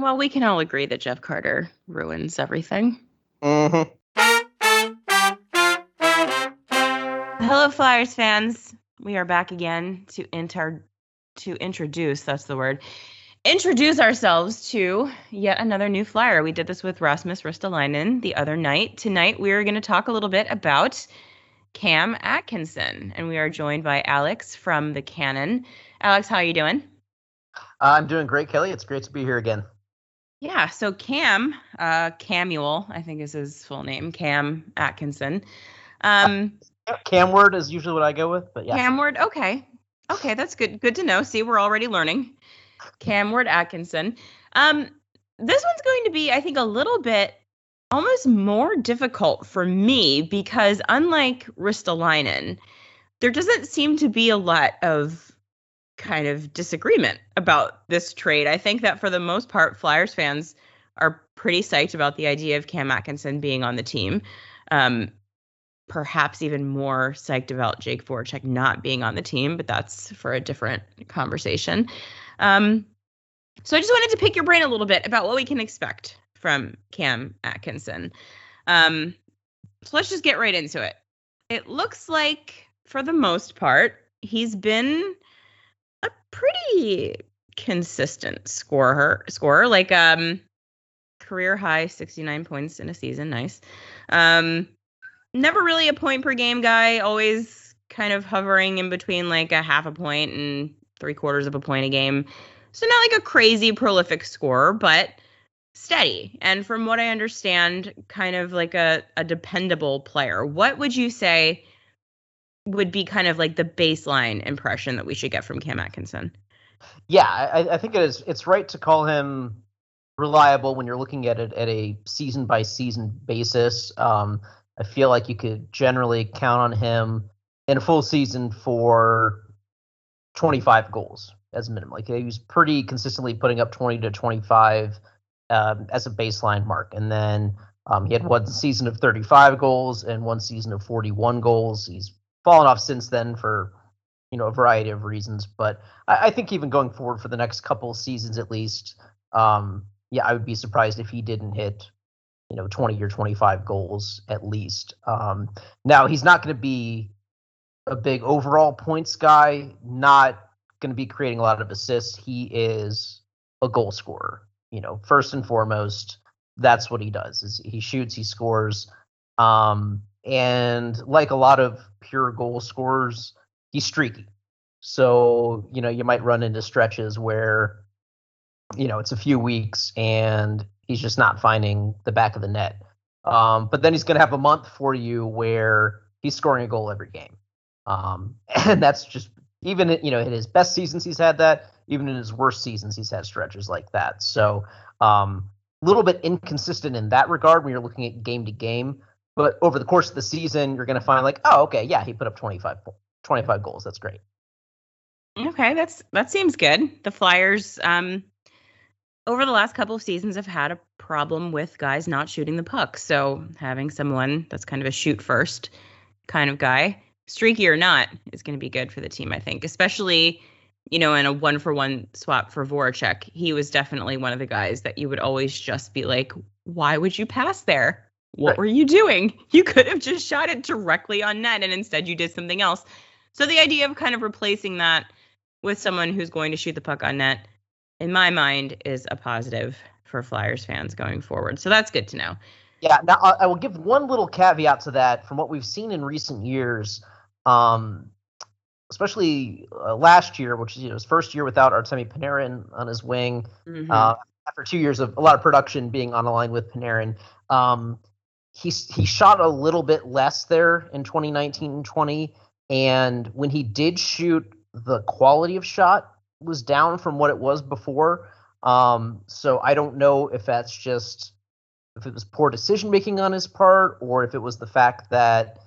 Well, we can all agree that Jeff Carter ruins everything. Mm-hmm. Hello, Flyers fans. We are back again to enter to introduce. That's the word. Introduce ourselves to yet another new flyer. We did this with Rasmus Ristolainen the other night. Tonight we are going to talk a little bit about Cam Atkinson, and we are joined by Alex from the Cannon. Alex, how are you doing? I'm doing great, Kelly. It's great to be here again. Yeah, so Cam, uh, Camuel, I think is his full name, Cam Atkinson. Um, Cam word is usually what I go with, but yeah. Cam word, okay, okay, that's good. Good to know. See, we're already learning. Cam word Atkinson. Um, this one's going to be, I think, a little bit almost more difficult for me because unlike Ristolainen, there doesn't seem to be a lot of kind of disagreement about this trade. I think that for the most part, Flyers fans are pretty psyched about the idea of Cam Atkinson being on the team. Um, perhaps even more psyched about Jake Voracek not being on the team, but that's for a different conversation. Um, so I just wanted to pick your brain a little bit about what we can expect from Cam Atkinson. Um, so let's just get right into it. It looks like, for the most part, he's been pretty consistent scorer scorer like um career high 69 points in a season nice. Um never really a point per game guy always kind of hovering in between like a half a point and three quarters of a point a game. So not like a crazy prolific scorer but steady. And from what i understand kind of like a, a dependable player. What would you say would be kind of like the baseline impression that we should get from Cam Atkinson. Yeah, I, I think it is. It's right to call him reliable when you're looking at it at a season by season basis. Um, I feel like you could generally count on him in a full season for 25 goals as a minimum. Like he was pretty consistently putting up 20 to 25 um, as a baseline mark, and then um, he had one season of 35 goals and one season of 41 goals. He's fallen off since then for you know a variety of reasons. But I, I think even going forward for the next couple seasons at least, um, yeah, I would be surprised if he didn't hit you know 20 or 25 goals at least. Um, now he's not going to be a big overall points guy, not going to be creating a lot of assists. He is a goal scorer. You know, first and foremost, that's what he does. Is he shoots, he scores. Um, and like a lot of pure goal scorers, he's streaky. So, you know, you might run into stretches where, you know, it's a few weeks and he's just not finding the back of the net. Um, but then he's going to have a month for you where he's scoring a goal every game. Um, and that's just even you know in his best seasons he's had that. Even in his worst seasons he's had stretches like that. So a um, little bit inconsistent in that regard when you're looking at game to game. But over the course of the season, you're going to find like, oh, okay, yeah, he put up 25, 25 goals. That's great. Okay, that's that seems good. The Flyers, um, over the last couple of seasons, have had a problem with guys not shooting the puck. So having someone that's kind of a shoot first kind of guy, streaky or not, is going to be good for the team. I think, especially you know, in a one for one swap for Voracek, he was definitely one of the guys that you would always just be like, why would you pass there? What right. were you doing? You could have just shot it directly on net and instead you did something else. So the idea of kind of replacing that with someone who's going to shoot the puck on net, in my mind, is a positive for Flyers fans going forward. So that's good to know. Yeah. Now I will give one little caveat to that. From what we've seen in recent years, um, especially uh, last year, which is you know, his first year without Artemi Panarin on his wing, mm-hmm. uh, after two years of a lot of production being on the line with Panarin. Um, he he shot a little bit less there in 2019 and 20 and when he did shoot the quality of shot was down from what it was before. Um, so i don't know if that's just if it was poor decision making on his part or if it was the fact that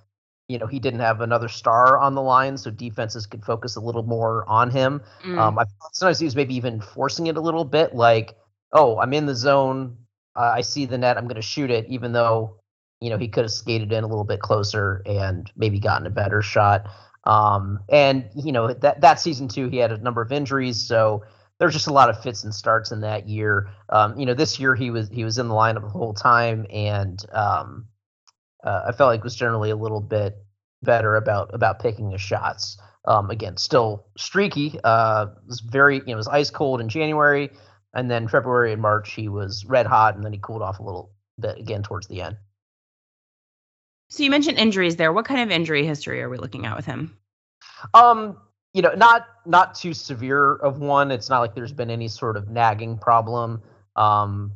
you know he didn't have another star on the line so defenses could focus a little more on him. Mm. um, I, sometimes he was maybe even forcing it a little bit like oh i'm in the zone. Uh, i see the net. I'm going to shoot it even though you know, he could have skated in a little bit closer and maybe gotten a better shot. Um, and you know that that season too, he had a number of injuries, so there's just a lot of fits and starts in that year. Um, you know, this year he was he was in the lineup the whole time, and um, uh, I felt like was generally a little bit better about about picking his shots. Um, again, still streaky. Uh, was very you know it was ice cold in January, and then February and March he was red hot, and then he cooled off a little bit again towards the end. So you mentioned injuries there. What kind of injury history are we looking at with him? Um, you know, not not too severe of one. It's not like there's been any sort of nagging problem. Um,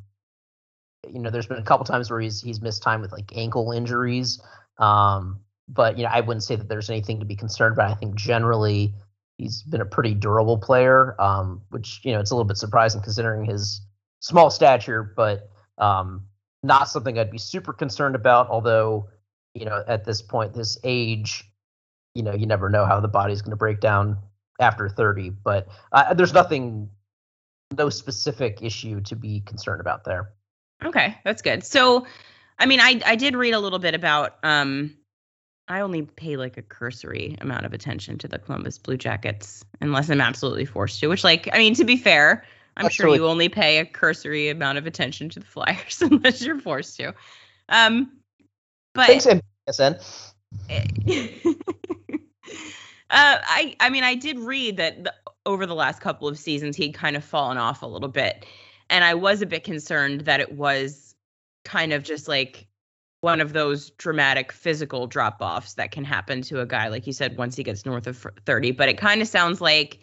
you know, there's been a couple times where he's he's missed time with like ankle injuries. Um, but you know, I wouldn't say that there's anything to be concerned about. I think generally he's been a pretty durable player, um, which you know it's a little bit surprising considering his small stature, but um, not something I'd be super concerned about. Although you know, at this point, this age, you know, you never know how the body's going to break down after 30. But uh, there's nothing, no specific issue to be concerned about there. Okay, that's good. So, I mean, I I did read a little bit about um I only pay like a cursory amount of attention to the Columbus Blue Jackets unless I'm absolutely forced to, which like I mean to be fair, I'm That's sure you only pay a cursory amount of attention to the Flyers unless you're forced to. Um but Thanks MSN. uh, I I mean I did read that the, over the last couple of seasons he'd kind of fallen off a little bit and I was a bit concerned that it was kind of just like one of those dramatic physical drop offs that can happen to a guy, like you said, once he gets north of 30. But it kind of sounds like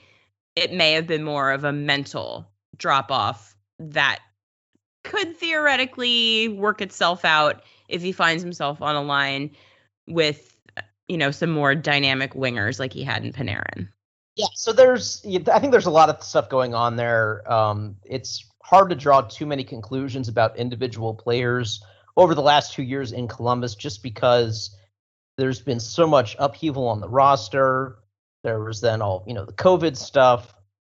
it may have been more of a mental drop off that could theoretically work itself out if he finds himself on a line with, you know, some more dynamic wingers like he had in Panarin. Yeah, so there's, I think there's a lot of stuff going on there. Um, it's hard to draw too many conclusions about individual players over the last two years in Columbus just because there's been so much upheaval on the roster. There was then all, you know, the COVID stuff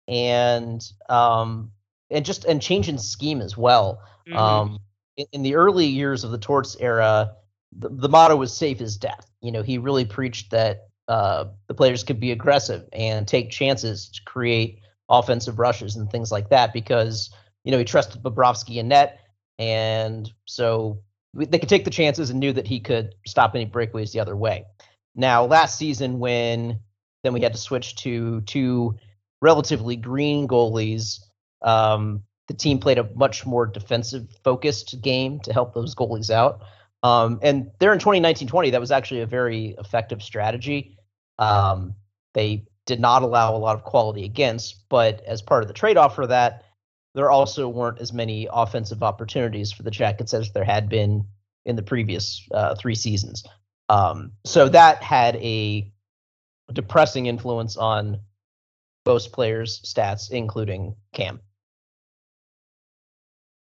and um and just and change in scheme as well. Mm-hmm. Um in, in, the early years of the Torts era, the, the motto was safe is death. You know, he really preached that uh, the players could be aggressive and take chances to create offensive rushes and things like that because you know, he trusted Bobrovsky and net, and so they could take the chances and knew that he could stop any breakaways the other way. Now, last season, when then we had to switch to two relatively green goalies, um, the team played a much more defensive focused game to help those goalies out. Um, and there in 2019-20, that was actually a very effective strategy. Um, they did not allow a lot of quality against, but as part of the trade-off for that, there also weren't as many offensive opportunities for the Jackets as there had been in the previous uh, three seasons. Um, so that had a depressing influence on most players' stats, including Cam.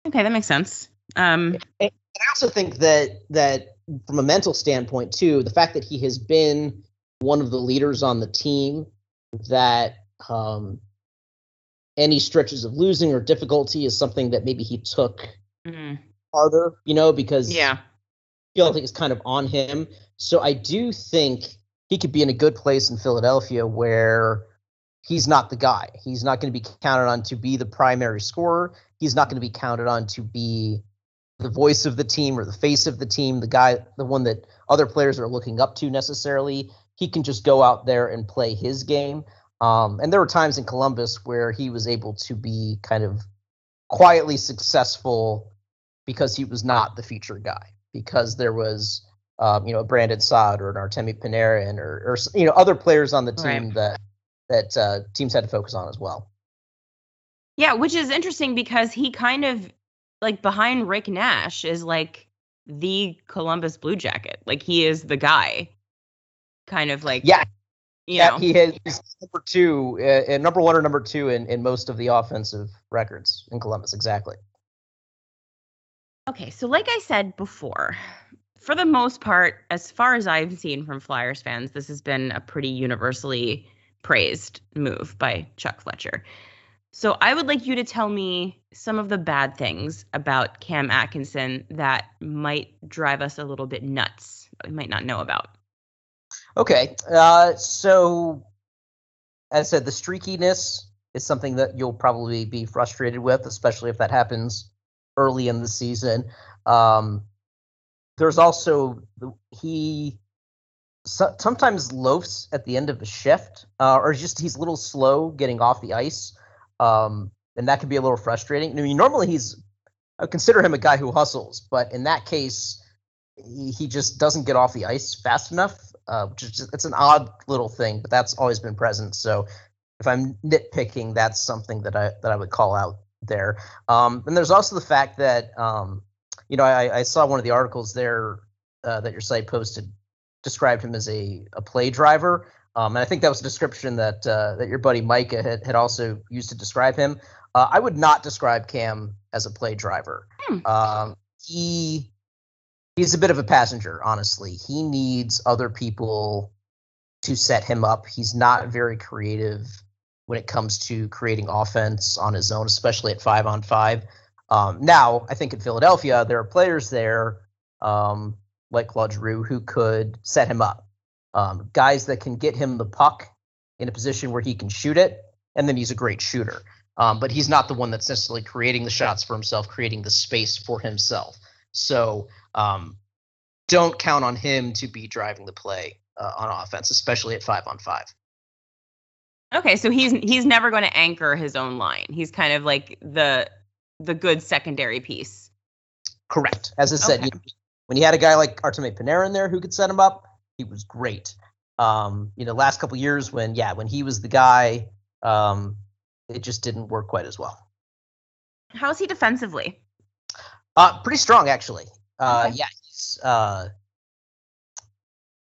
Okay, that makes sense. Um, I also think that that from a mental standpoint too, the fact that he has been one of the leaders on the team that um, any stretches of losing or difficulty is something that maybe he took mm-hmm. harder, you know, because yeah, I feel like it's kind of on him. So I do think he could be in a good place in Philadelphia where he's not the guy. He's not going to be counted on to be the primary scorer. He's not going to be counted on to be the voice of the team or the face of the team, the guy, the one that other players are looking up to necessarily. He can just go out there and play his game. Um, and there were times in Columbus where he was able to be kind of quietly successful because he was not the featured guy, because there was, um, you know, a Brandon Saad or an Artemi Panarin or, or, you know, other players on the team right. that that uh, teams had to focus on as well. Yeah, which is interesting because he kind of like behind Rick Nash is like the Columbus Blue Jacket. Like he is the guy. Kind of like yeah, yeah, know. he has number two, uh, number one or number two in, in most of the offensive records in Columbus. Exactly. Okay, so like I said before, for the most part, as far as I've seen from Flyers fans, this has been a pretty universally praised move by Chuck Fletcher. So I would like you to tell me some of the bad things about Cam Atkinson that might drive us a little bit nuts we might not know about. Okay, uh, so as I said, the streakiness is something that you'll probably be frustrated with, especially if that happens early in the season. Um, there's also he so, sometimes loafs at the end of a shift, uh, or just he's a little slow getting off the ice, um, and that can be a little frustrating. I mean, normally he's I consider him a guy who hustles, but in that case, he, he just doesn't get off the ice fast enough, uh, which is just, it's an odd little thing, but that's always been present. So if I'm nitpicking, that's something that I that I would call out there. Um, and there's also the fact that um, you know I, I, saw one of the articles there uh, that your site posted described him as a, a play driver. Um, and I think that was a description that uh, that your buddy Micah had, had also used to describe him. Uh, I would not describe Cam as a play driver. Hmm. Um, he he's a bit of a passenger, honestly. He needs other people to set him up. He's not very creative when it comes to creating offense on his own, especially at five on five. Um, now, I think in Philadelphia, there are players there um, like Claude Giroux who could set him up. Um, guys that can get him the puck in a position where he can shoot it, and then he's a great shooter. Um, but he's not the one that's necessarily creating the shots for himself, creating the space for himself. So um, don't count on him to be driving the play uh, on offense, especially at five on five. Okay, so he's he's never going to anchor his own line. He's kind of like the the good secondary piece. Correct. As I said, okay. you, when he had a guy like Artemi Panarin there who could set him up, he was great. Um, you know, last couple years when yeah, when he was the guy, um, it just didn't work quite as well. How's he defensively? Uh, pretty strong actually. Uh, okay. yeah, he's uh,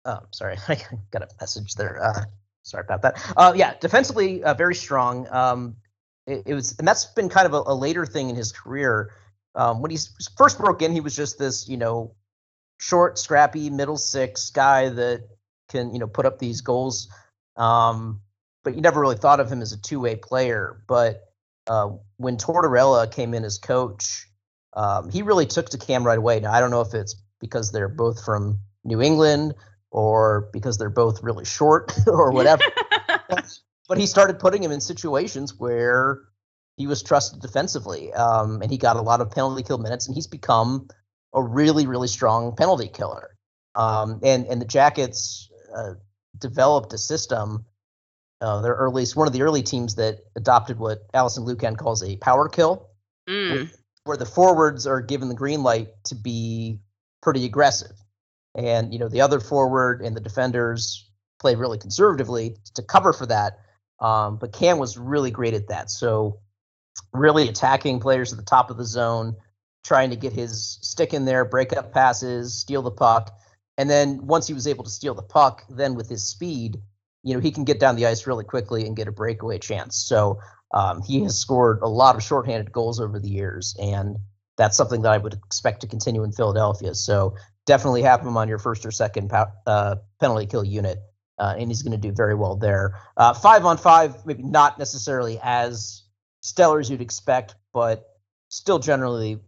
oh, sorry, I got a message there. Uh, sorry about that. Uh, yeah, defensively, uh, very strong. Um, it, it, was, and that's been kind of a, a later thing in his career. Um, when he first broke in, he was just this, you know, short, scrappy, middle six guy that can, you know, put up these goals. Um, but you never really thought of him as a two-way player. But uh, when Tortorella came in as coach, um, he really took to Cam right away. Now I don't know if it's because they're both from New England or because they're both really short or whatever. but he started putting him in situations where he was trusted defensively, um, and he got a lot of penalty kill minutes, and he's become a really, really strong penalty killer. Um, and and the Jackets uh, developed a system. Uh, they're earliest one of the early teams that adopted what Alison Lukan calls a power kill, mm. where, where the forwards are given the green light to be pretty aggressive and you know the other forward and the defenders play really conservatively to cover for that. Um, but Cam was really great at that. So really attacking players at the top of the zone, trying to get his stick in there, break up passes, steal the puck, and then once he was able to steal the puck, then with his speed, you know he can get down the ice really quickly and get a breakaway chance. So um, he has scored a lot of shorthanded goals over the years, and that's something that I would expect to continue in Philadelphia. So definitely have him on your first or second uh, penalty kill unit, uh, and he's going to do very well there. Uh, five on five, maybe not necessarily as stellar as you'd expect, but still generally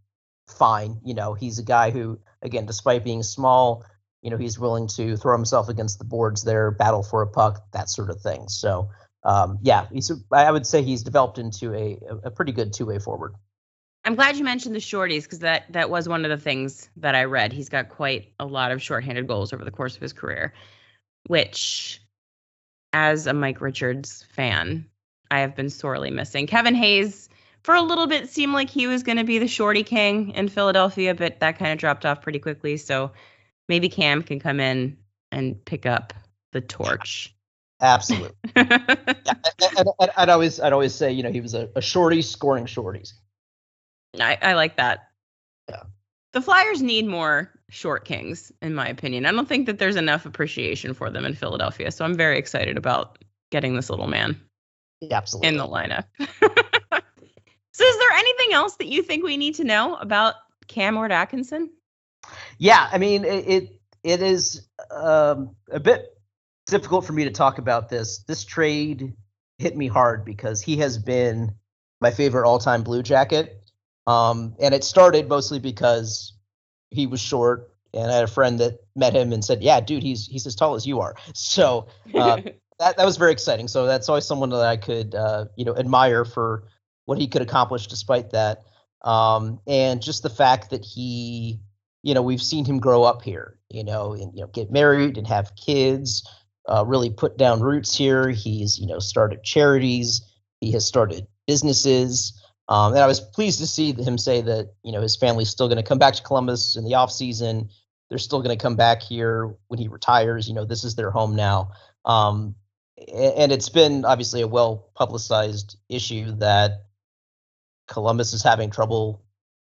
fine. You know, he's a guy who, again, despite being small, you know, he's willing to throw himself against the boards there, battle for a puck, that sort of thing. So, um, yeah, he's. I would say he's developed into a, a pretty good two way forward. I'm glad you mentioned the shorties because that that was one of the things that I read. He's got quite a lot of shorthanded goals over the course of his career, which, as a Mike Richards fan, I have been sorely missing. Kevin Hayes, for a little bit, seemed like he was going to be the shorty king in Philadelphia, but that kind of dropped off pretty quickly. So maybe Cam can come in and pick up the torch. Absolutely. yeah, I, would always, I'd always say, you know, he was a, a shorty scoring shorties. I, I like that. Yeah. The Flyers need more short kings, in my opinion. I don't think that there's enough appreciation for them in Philadelphia. So I'm very excited about getting this little man yeah, absolutely. in the lineup. so is there anything else that you think we need to know about Cam Ward Atkinson? Yeah, I mean it it, it is um, a bit difficult for me to talk about this. This trade hit me hard because he has been my favorite all-time Blue Jacket um, and it started mostly because he was short, and I had a friend that met him and said, "Yeah, dude, he's he's as tall as you are." So uh, that that was very exciting. So that's always someone that I could uh, you know admire for what he could accomplish despite that. Um, and just the fact that he, you know, we've seen him grow up here, you know, and you know, get married and have kids, uh, really put down roots here. He's, you know, started charities. He has started businesses. Um, and I was pleased to see him say that, you know, his family's still going to come back to Columbus in the off season. They're still going to come back here when he retires. You know, this is their home now. Um, and it's been obviously a well publicized issue that Columbus is having trouble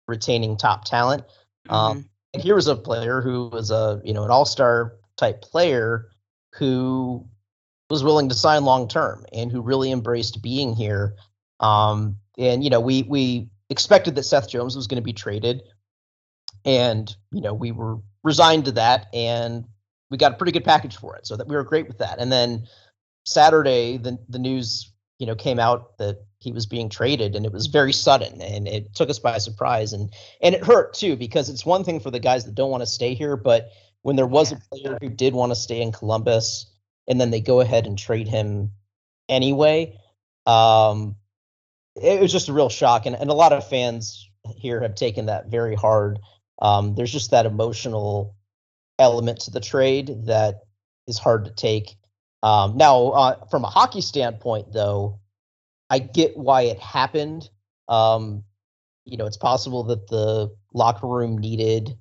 retaining top talent. Um, mm-hmm. Um, and here was a player who was a you know an all star type player who was willing to sign long term and who really embraced being here. Um, and you know we we expected that Seth Jones was going to be traded, and you know we were resigned to that, and we got a pretty good package for it, so that we were great with that. And then Saturday, the the news you know came out that he was being traded and it was very sudden and it took us by surprise and and it hurt too because it's one thing for the guys that don't want to stay here but when there was a player who did want to stay in Columbus and then they go ahead and trade him anyway um it was just a real shock and, and a lot of fans here have taken that very hard. Um there's just that emotional element to the trade that is hard to take um now uh, from a hockey standpoint though I get why it happened. Um, you know, it's possible that the locker room needed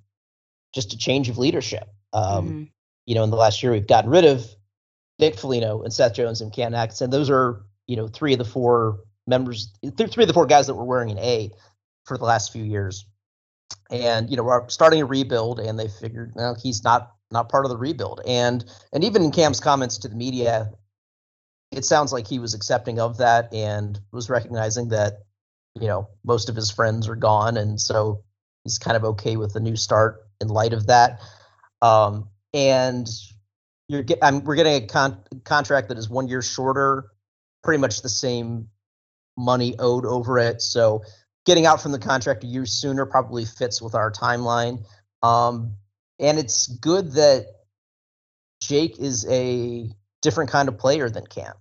just a change of leadership. Um, mm-hmm. You know, in the last year, we've gotten rid of Nick Foligno and Seth Jones and Cam Atkinson. Those are, you know, three of the four members, th- three of the four guys that were wearing an A for the last few years. And you know, we're starting a rebuild, and they figured, well, he's not not part of the rebuild. And and even in Cam's comments to the media it sounds like he was accepting of that and was recognizing that you know most of his friends are gone. And so he's kind of okay with the new start in light of that. Um, and you're get, I'm, we're getting a con- contract that is one year shorter pretty much the same money owed over it. So getting out from the contract a year sooner probably fits with our timeline. Um, and it's good that jake is a different kind of player than Cam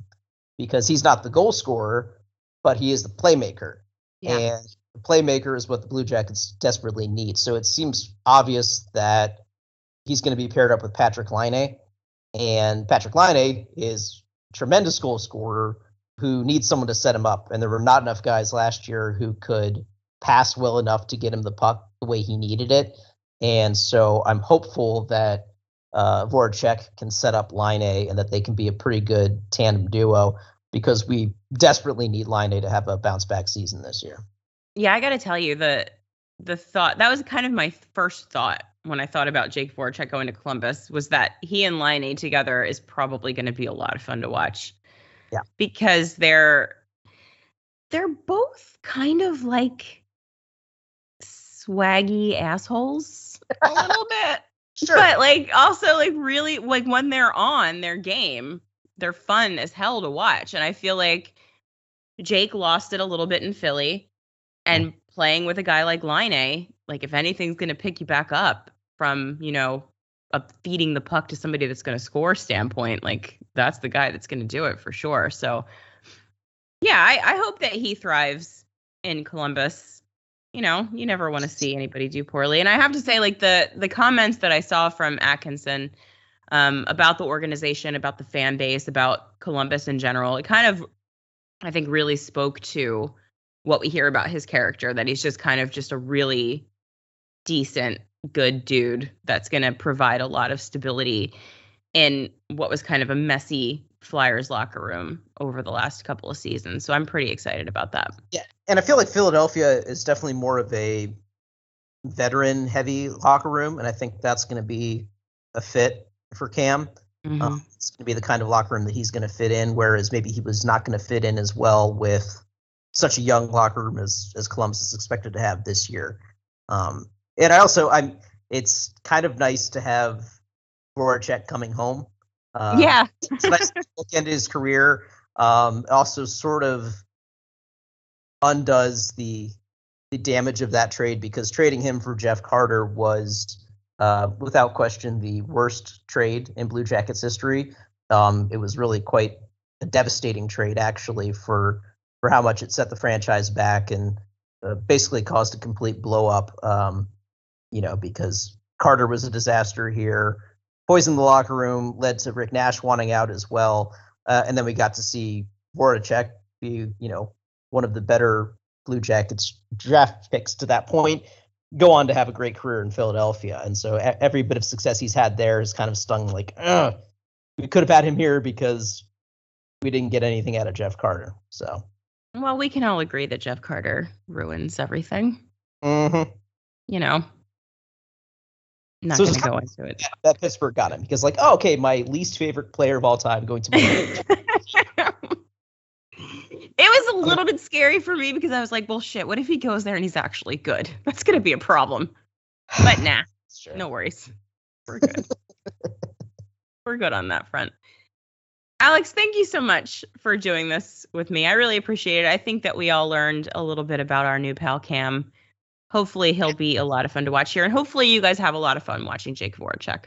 because he's not the goal scorer, but he is the playmaker. Yeah. And the playmaker is what the Blue Jackets desperately need. So it seems obvious that he's going to be paired up with Patrik Laine. And Patrik Laine is a tremendous goal scorer who needs someone to set him up. And there were not enough guys last year who could pass well enough to get him the puck the way he needed it. And so I'm hopeful that uh, Voracek can set up Laine and that they can be a pretty good tandem duo because we desperately need Laine to have a bounce back season this year. Yeah, I got to tell you the the thought that was kind of my first thought when I thought about Jake Voracek going to Columbus was that he and Laine together is probably going to be a lot of fun to watch. Yeah, because they're they're both kind of like swaggy assholes a little bit. Sure. But like also like really like when they're on their game, they're fun as hell to watch. And I feel like Jake lost it a little bit in Philly and playing with a guy like Laine, like if anything's gonna pick you back up from, you know, a feeding the puck to somebody that's gonna score standpoint, like that's the guy that's gonna do it for sure. So yeah, I, I hope that he thrives in Columbus you know, you never want to see anybody do poorly. And I have to say, like the the comments that I saw from Atkinson um, about the organization, about the fan base, about Columbus in general, it kind of, I think, really spoke to what we hear about his character. That he's just kind of just a really decent, good dude that's going to provide a lot of stability in what was kind of a messy Flyers locker room over the last couple of seasons. So I'm pretty excited about that. Yeah. And I feel like Philadelphia is definitely more of a veteran heavy locker room. And I think that's going to be a fit for Cam. Mm-hmm. Um, it's going to be the kind of locker room that he's going to fit in, whereas maybe he was not going to fit in as well with such a young locker room as, as Columbus is expected to have this year. Um, and I also, I'm, it's kind of nice to have Voracek coming home uh, yeah. it's nice look into his career. Um, also, sort of undoes the the damage of that trade because trading him for Jeff Carter was, uh, without question, the worst trade in Blue Jackets history. Um, it was really quite a devastating trade, actually, for for how much it set the franchise back and uh, basically caused a complete blow up. Um, you know, because Carter was a disaster here, poisoned the locker room, led to Rick Nash wanting out as well, uh, and then we got to see Voracek be, you know, one of the better Blue Jackets draft picks to that point, go on to have a great career in Philadelphia. And so every bit of success he's had there has kind of stung like, we could have had him here because we didn't get anything out of Jeff Carter. So, well, we can all agree that Jeff Carter ruins everything. Mm-hmm. You know, not so going to go into it. That Pittsburgh got him because, like, oh, okay, my least favorite player of all time going to be. It was a little bit scary for me because I was like, well, shit, what if he goes there and he's actually good? That's going to be a problem. But nah, sure. no worries. We're good. We're good on that front. Alex, thank you so much for doing this with me. I really appreciate it. I think that we all learned a little bit about our new pal Cam. Hopefully, he'll be a lot of fun to watch here, and hopefully, you guys have a lot of fun watching Jake Voracek.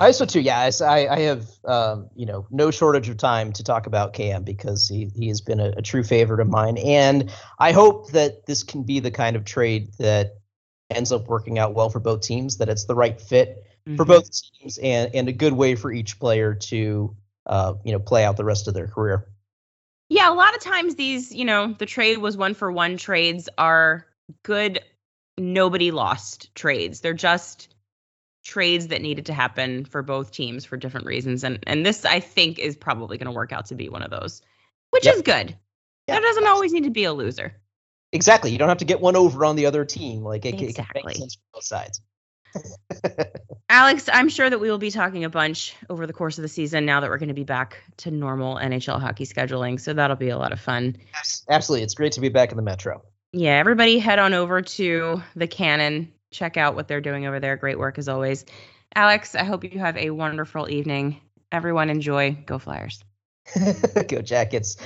I so too. Yeah, I, I have um, you know no shortage of time to talk about Cam because he he has been a, a, true favorite of mine, and I hope that this can be the kind of trade that ends up working out well for both teams. That it's the right fit mm-hmm. for both teams, and and a good way for each player to uh, you know play out the rest of their career. Yeah, a lot of times these you know the trade was one for one trades are good. Nobody lost trades. They're just trades that needed to happen for both teams for different reasons and and this I think is probably going to work out to be one of those which yep. is good. Yep. There doesn't always need to be a loser. Exactly. You don't have to get one over on the other team. Like it, exactly. it makes sense for both sides. Alex, I'm sure that we will be talking a bunch over the course of the season now that we're going to be back to normal NHL hockey scheduling. So that'll be a lot of fun. Absolutely. It's great to be back in the Metro. Yeah, everybody head on over to the Cannon check out what they're doing over there. Great work as always. Alex, I hope you have a wonderful evening. Everyone enjoy. Go Flyers. Go Jackets.